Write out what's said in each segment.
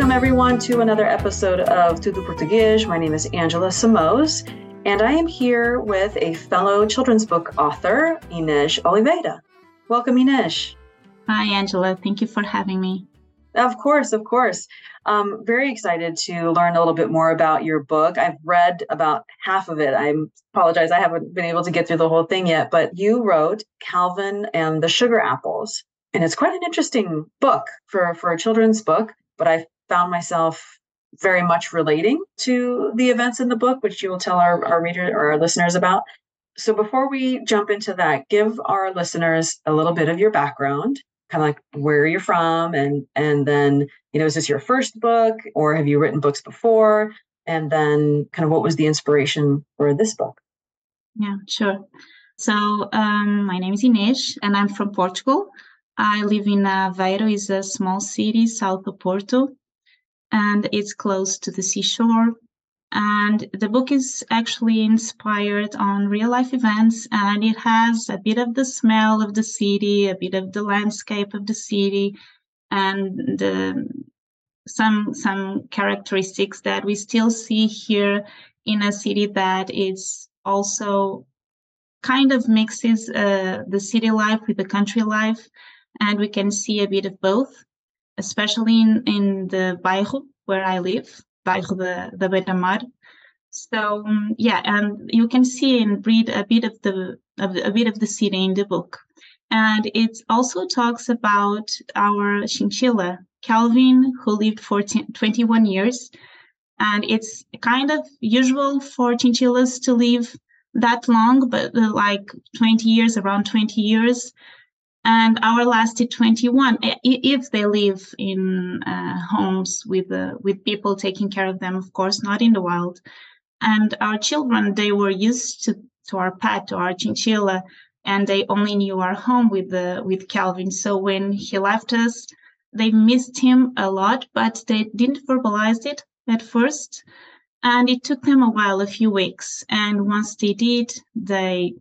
Welcome, everyone, to another episode of Tudo Português. My name is Angela Simões, and I am here with a fellow children's book author, Inês Oliveira. Welcome, Inês. Hi, Angela. Thank you for having me. Of course, of course. I'm very excited to learn a little bit more about your book. I've read about half of it. I apologize, I haven't been able to get through the whole thing yet, but you wrote Calvin and the Sugar Apples. And it's quite an interesting book for, for a children's book, but I found myself very much relating to the events in the book, which you will tell our, our or our listeners about. So before we jump into that, give our listeners a little bit of your background kind of like where you're from and and then you know is this your first book or have you written books before? And then kind of what was the inspiration for this book? Yeah sure. So um, my name is Inês and I'm from Portugal. I live in Aveiro is a small city south of Porto and it's close to the seashore. And the book is actually inspired on real life events and it has a bit of the smell of the city a bit of the landscape of the city and the, some some characteristics that we still see here in a city that is also kind of mixes uh, the city life with the country life and we can see a bit of both especially in, in the bairro where i live bairro da, da Beira-Mar. So um, yeah, and you can see and read a bit of the, of a bit of the city in the book, and it also talks about our chinchilla Calvin, who lived for 21 years, and it's kind of usual for chinchillas to live that long, but uh, like 20 years, around 20 years and our lasted 21 if they live in uh, homes with uh, with people taking care of them of course not in the wild. And our children they were used to to our pet to our chinchilla and they only knew our home with the with calvin. So when he left us they missed him a lot but they didn't verbalize it at first. And it took them a while a few weeks. And once they did they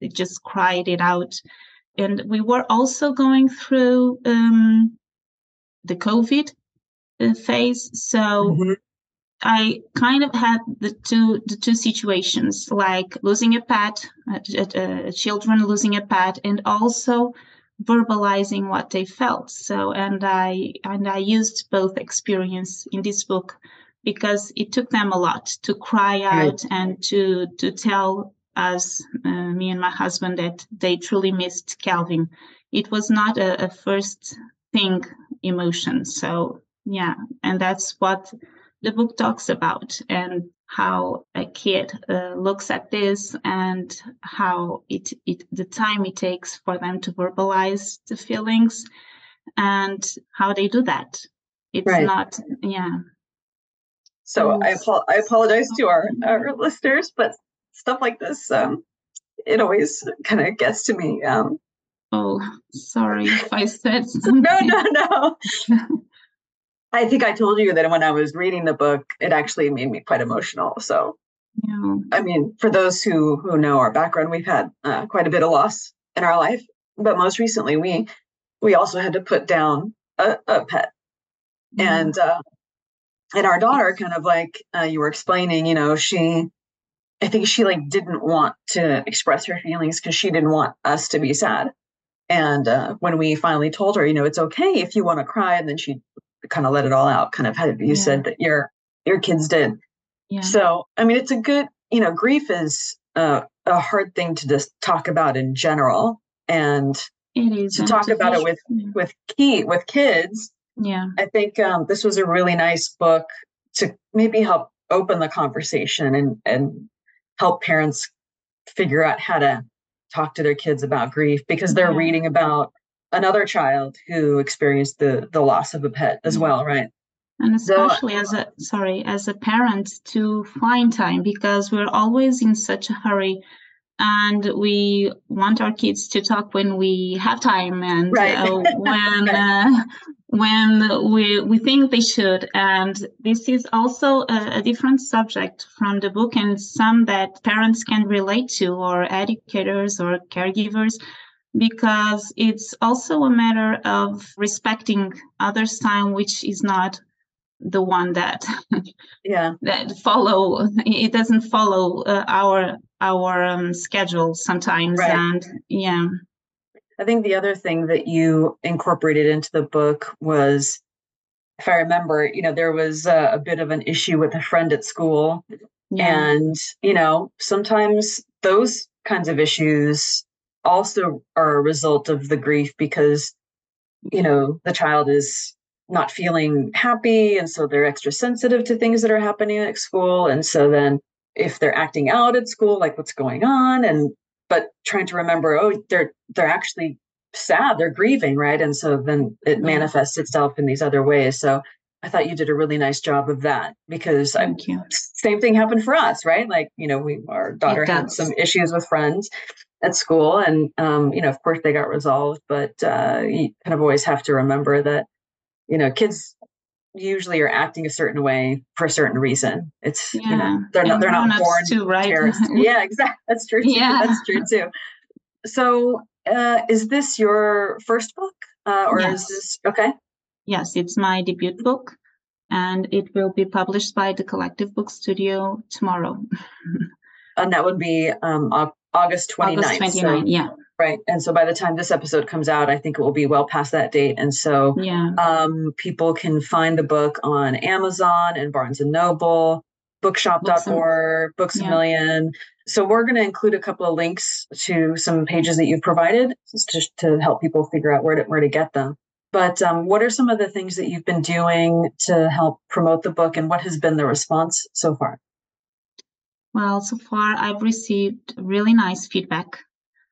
they just cried it out and we were also going through um, the COVID uh, phase. So mm-hmm. I kind of had the two the two situations, like losing a pet, uh, uh, children losing a pet, and also verbalizing what they felt. So and I and I used both experience in this book because it took them a lot to cry out right. and to to tell as uh, me and my husband that they truly missed Calvin. It was not a, a first thing emotion. So yeah, and that's what the book talks about and how a kid uh, looks at this and how it, it the time it takes for them to verbalize the feelings and how they do that it's right. not yeah so I, I apologize to our, our listeners but stuff like this, um, it always kind of gets to me. Um, oh, sorry if I said something. no, no, no. I think I told you that when I was reading the book, it actually made me quite emotional. So, yeah. I mean, for those who who know our background, we've had uh, quite a bit of loss in our life, but most recently, we we also had to put down a, a pet, and uh, and our daughter, kind of like uh, you were explaining, you know, she I think she like didn't want to express her feelings because she didn't want us to be sad. And uh, when we finally told her, you know, it's okay if you want to cry, and then she kind of let it all out, kind of had you yeah. said that your your kids did. Yeah. So I mean, it's a good, you know, grief is uh, a hard thing to just talk about in general, and to talk about it with with key with kids. Yeah, I think um, this was a really nice book to maybe help open the conversation and and help parents figure out how to talk to their kids about grief because they're yeah. reading about another child who experienced the the loss of a pet as mm-hmm. well right and especially so, as a sorry as a parent to find time because we're always in such a hurry and we want our kids to talk when we have time and right. uh, when uh, when we we think they should. And this is also a, a, different subject from the book and some that parents can relate to or educators or caregivers because it's also a matter of respecting others time which is not the one that yeah. that follow it doesn't follow uh, our our um, schedule sometimes right. and yeah i think the other thing that you incorporated into the book was if i remember you know there was a, a bit of an issue with a friend at school yeah. and you know sometimes those kinds of issues also are a result of the grief because you know the child is not feeling happy and so they're extra sensitive to things that are happening at school and so then if they're acting out at school like what's going on and but trying to remember oh they're they're actually sad they're grieving right and so then it mm-hmm. manifests itself in these other ways so i thought you did a really nice job of that because Thank I, you. same thing happened for us right like you know we our daughter had some issues with friends at school and um, you know of course they got resolved but uh, you kind of always have to remember that you know kids usually are acting a certain way for a certain reason it's yeah. you know they're not they're not born too right yeah exactly that's true too. yeah that's true too so uh, is this your first book uh, or yes. is this okay yes it's my debut book and it will be published by the collective book studio tomorrow and that would be um, August 29th. August 29th, so, yeah. Right. And so by the time this episode comes out, I think it will be well past that date. And so yeah. um, people can find the book on Amazon and Barnes and Noble, bookshop.org, Books yeah. a Million. So we're going to include a couple of links to some pages that you've provided to, to help people figure out where to, where to get them. But um, what are some of the things that you've been doing to help promote the book and what has been the response so far? Well, so far I've received really nice feedback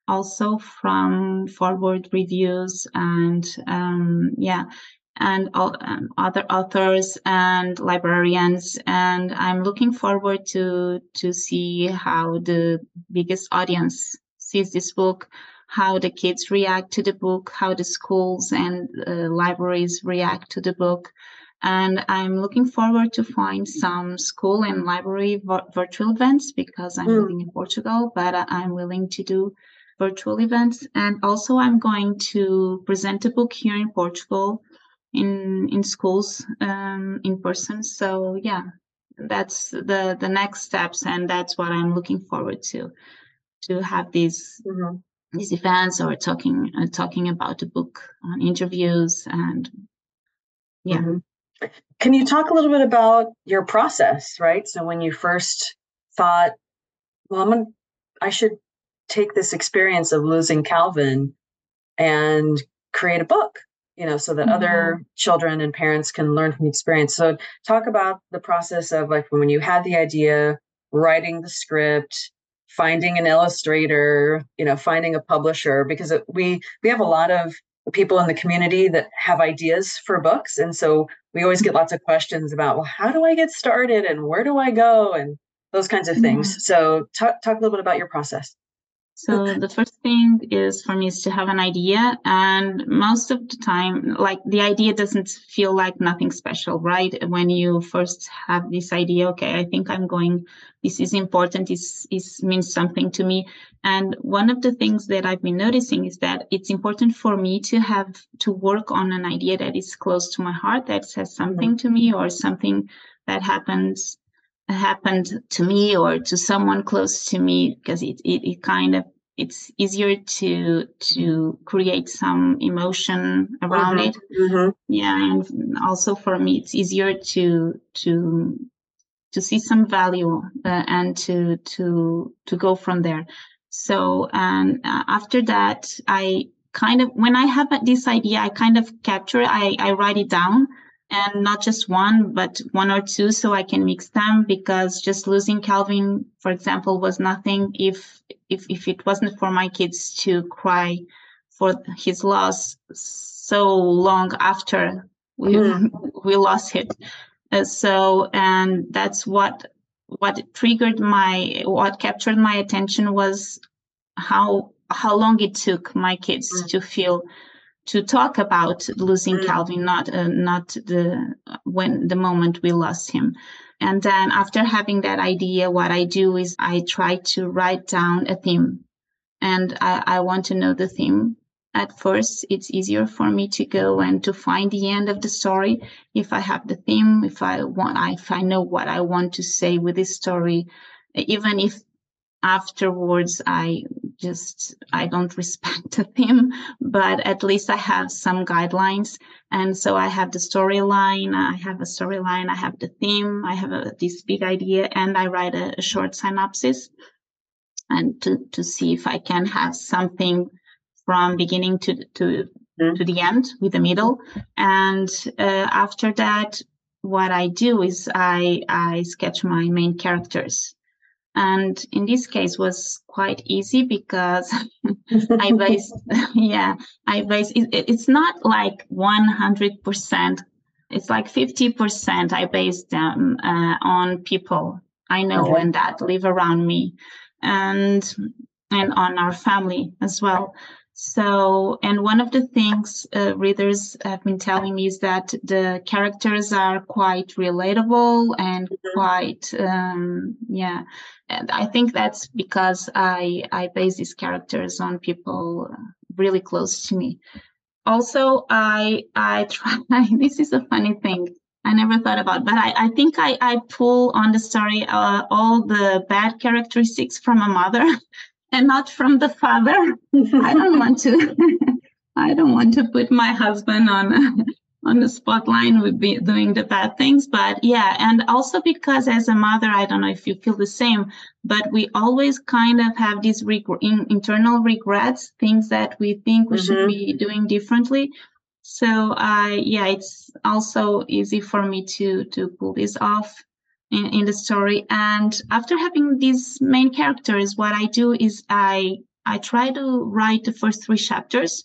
also from Foreword Reviews and um, yeah and all, um, other authors and librarians and i'm looking forward to to see how the biggest audience sees this book how the kids react to the book how the schools and uh, libraries react to the book and I'm looking forward to find some school and library virtual events because I'm mm. living in Portugal, but I'm willing to do virtual events. And also, I'm going to present a book here in Portugal in in schools um, in person. So yeah, that's the the next steps, and that's what I'm looking forward to to have these. Mm-hmm. These events or talking uh, talking about the book on interviews and yeah mm-hmm. Can you talk a little bit about your process, right? So when you first thought, well, I'm gonna, I should take this experience of losing Calvin and create a book, you know, so that mm-hmm. other children and parents can learn from the experience. So talk about the process of like when you had the idea, writing the script, finding an illustrator, you know, finding a publisher, because it, we we have a lot of people in the community that have ideas for books. And so we always get lots of questions about, well, how do I get started and where do I go? And those kinds of things. Mm-hmm. So talk, talk a little bit about your process. So the first thing is for me is to have an idea. And most of the time, like the idea doesn't feel like nothing special, right? When you first have this idea, okay, I think I'm going, this is important, this is means something to me. And one of the things that I've been noticing is that it's important for me to have to work on an idea that is close to my heart, that says something mm-hmm. to me or something that happens happened to me or to someone close to me because it, it, it kind of it's easier to to create some emotion around mm-hmm. it mm-hmm. yeah and also for me it's easier to to to see some value uh, and to to to go from there so and uh, after that i kind of when i have this idea i kind of capture it i i write it down and not just one, but one or two, so I can mix them. Because just losing Calvin, for example, was nothing if if if it wasn't for my kids to cry for his loss so long after we mm. we lost it. Uh, so and that's what what triggered my what captured my attention was how how long it took my kids mm. to feel to talk about losing mm. Calvin, not uh, not the when the moment we lost him. And then after having that idea, what I do is I try to write down a theme, and I, I want to know the theme at first it's easier for me to go and to find the end of the story if i have the theme if i want if i know what i want to say with this story even if afterwards i just i don't respect the theme but at least i have some guidelines. And so i have the storyline i have a storyline i have the theme i have a, this big idea and i write a, a short synopsis. And to, to see if i can have something from beginning to to mm. to the end with the middle. And uh, after that what i do is i i sketch my main characters and in this case was quite easy because i based yeah i based it, it's not like 100% it's like 50% i based them uh, on people i know okay. and that live around me and and on our family as well so, and one of the things uh, readers have been telling me is that the characters are quite relatable and mm-hmm. quite, um, yeah. And I think that's because I I base these characters on people really close to me. Also, I I try. this is a funny thing. I never thought about, but I, I think I, I pull on the story uh, all the bad characteristics from a mother. and not from the father. I don't want to. I don't want to put my husband on on the spotlight with be doing the bad things. But yeah, and also because as a mother, I don't know if you feel the same, but we always kind of have these reg- in, internal regrets, things that we think we mm-hmm. should be doing differently. So I, yeah, it's also easy for me to to pull this off in, in the story. And after having these main characters, what I do is I I try to write the first three chapters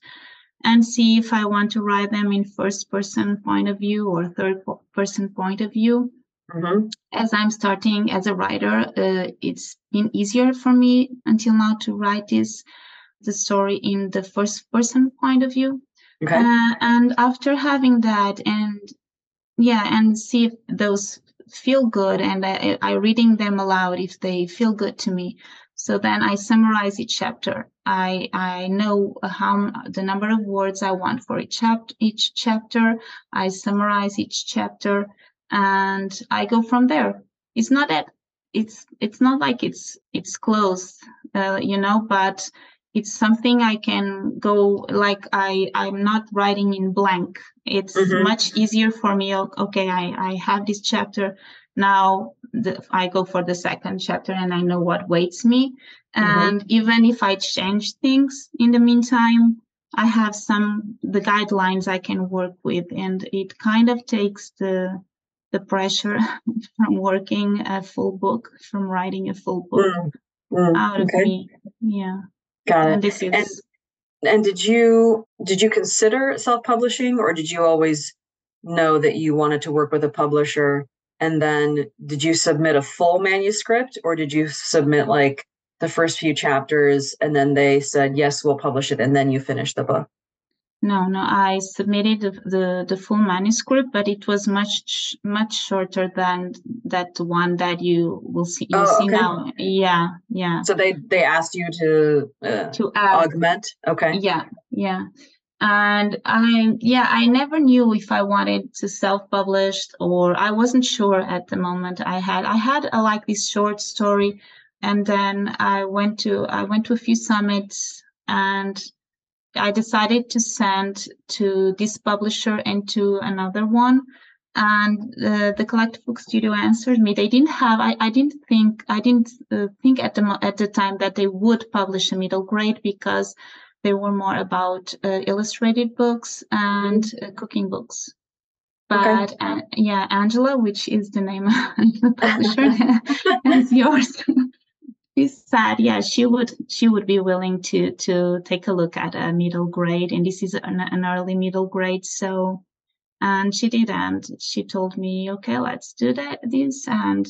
and see if I want to write them in first person point of view or third person point of view. Mm-hmm. As I'm starting as a writer, uh, it's been easier for me until now to write this the story in the first person point of view. Okay. Uh, and after having that, and yeah, and see if those feel good and I, I reading them aloud if they feel good to me. So then I summarize each chapter. I I know how the number of words I want for each chapter. Each chapter, I summarize each chapter, and I go from there. It's not that it's it's not like it's it's closed, uh, you know, but it's something I can go like I I'm not writing in blank. It's mm-hmm. much easier for me. Okay, I I have this chapter now. The, I go for the second chapter and I know what waits me. Mm-hmm. And even if I change things in the meantime, I have some the guidelines I can work with, and it kind of takes the the pressure from working a full book, from writing a full book mm, mm, out of me. Yeah. Got it. And this is and, and did you did you consider self-publishing or did you always know that you wanted to work with a publisher? And then did you submit a full manuscript or did you submit like the first few chapters and then they said, yes, we'll publish it and then you finish the book? No, no, I submitted the, the, the, full manuscript, but it was much much shorter than that one that you will see you oh, see okay. now. Yeah, yeah. So they they asked you to uh, to add, augment. Okay. Yeah, yeah. And I yeah, I never knew if I wanted to self-publish or I wasn't sure at the moment. I had I had a, like this short story, and then I went to I went to a few summits and I decided to send to this publisher and to another one. And uh, the collective book studio answered me. They didn't have. I, I didn't think. I didn't uh, think at the at the time that they would publish a middle grade because they were more about uh, illustrated books and uh, cooking books. But okay. Uh, yeah, Angela, which is the name of the publisher, is yours she said yeah she would she would be willing to to take a look at a middle grade and this is an, an early middle grade so and she did and she told me okay let's do that this and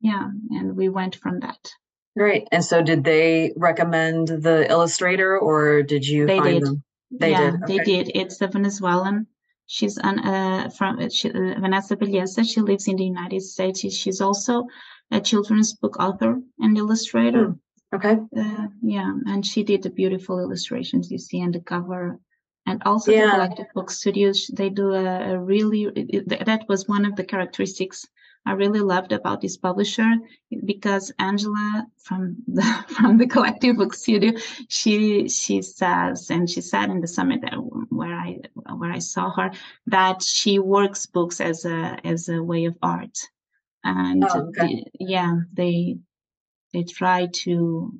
yeah and we went from that. Great. And so did they recommend the illustrator or did you they did. them? they yeah, did. okay. they did. It's the venezuelan she's an uh from she, uh, vanessa Belleza. she lives in the united states. She's also a children's book author and illustrator. Mm, Okay. Uh, yeah, and she did the beautiful illustrations you see on the cover. And also yeah. the collective book studios, they do a, a really, it, that was one of the characteristics I really loved about this publisher because Angela from the from the Collective Book Studio, she she says and she said in the summit where I where I saw her that she works books as a as a way of art, and oh, okay. yeah, they they try to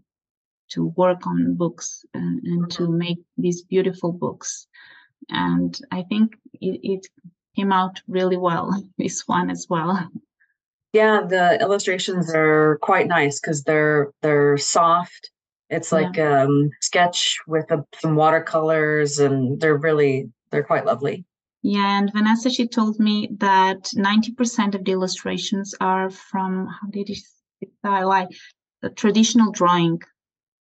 to work on books and, and to mm-hmm. make these beautiful books, and I think it, it came out really well this one as well yeah the illustrations are quite nice because they're they're soft it's like yeah. um sketch with a, some watercolors and they're really they're quite lovely yeah and vanessa she told me that 90% of the illustrations are from how did you say like the traditional drawing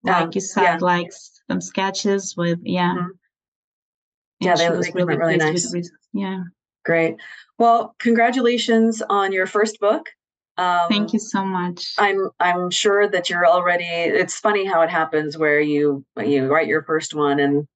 like you said yeah. like some sketches with yeah mm-hmm. yeah they, was really, really nice yeah great well congratulations on your first book um, Thank you so much. I'm I'm sure that you're already. It's funny how it happens where you you write your first one and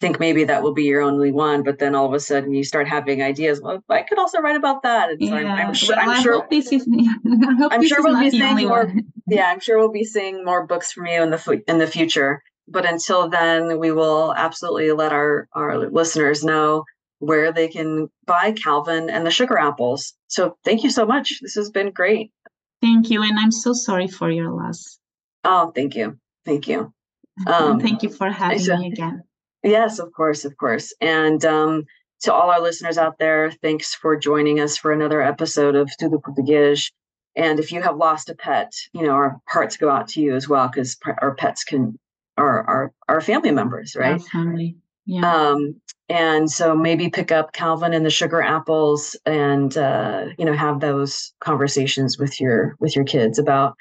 think maybe that will be your only one, but then all of a sudden you start having ideas. Well, I could also write about that. And so yeah. I'm, I'm, sure. Well, I'm sure this is. I'm sure we'll be seeing more. Yeah, I'm sure we'll be seeing more books from you in the in the future. But until then, we will absolutely let our our listeners know where they can buy Calvin and the sugar apples. So thank you so much. This has been great. Thank you. And I'm so sorry for your loss. Oh, thank you. Thank you. Um, thank you for having so, me again. Yes, of course, of course. And um, to all our listeners out there, thanks for joining us for another episode of Tudo Português. And if you have lost a pet, you know, our hearts go out to you as well because our pets can are our our family members, right? Family. Yeah. Um, and so maybe pick up Calvin and the sugar apples, and uh, you know have those conversations with your with your kids about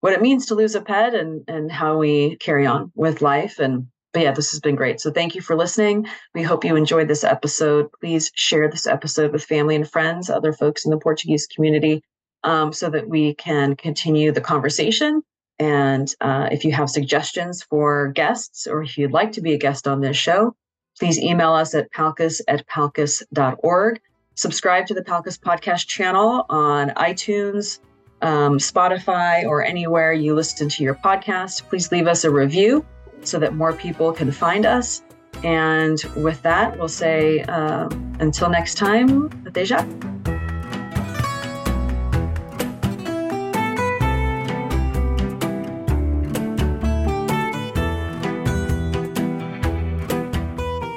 what it means to lose a pet and and how we carry on with life. And but yeah, this has been great. So thank you for listening. We hope you enjoyed this episode. Please share this episode with family and friends, other folks in the Portuguese community, um, so that we can continue the conversation and uh, if you have suggestions for guests or if you'd like to be a guest on this show, Please email us at palcus at palcus.org. Subscribe to the Palcus podcast channel on iTunes, um, Spotify, or anywhere you listen to your podcast. Please leave us a review so that more people can find us. And with that, we'll say uh, until next time, Deja.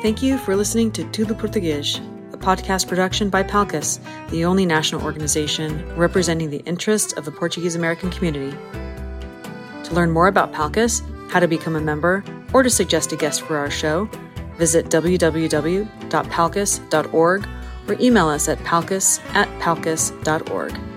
Thank you for listening to Tudo Português, a podcast production by Palcus, the only national organization representing the interests of the Portuguese American community. To learn more about Palcus, how to become a member, or to suggest a guest for our show, visit www.palcus.org or email us at palcus at palcus.org.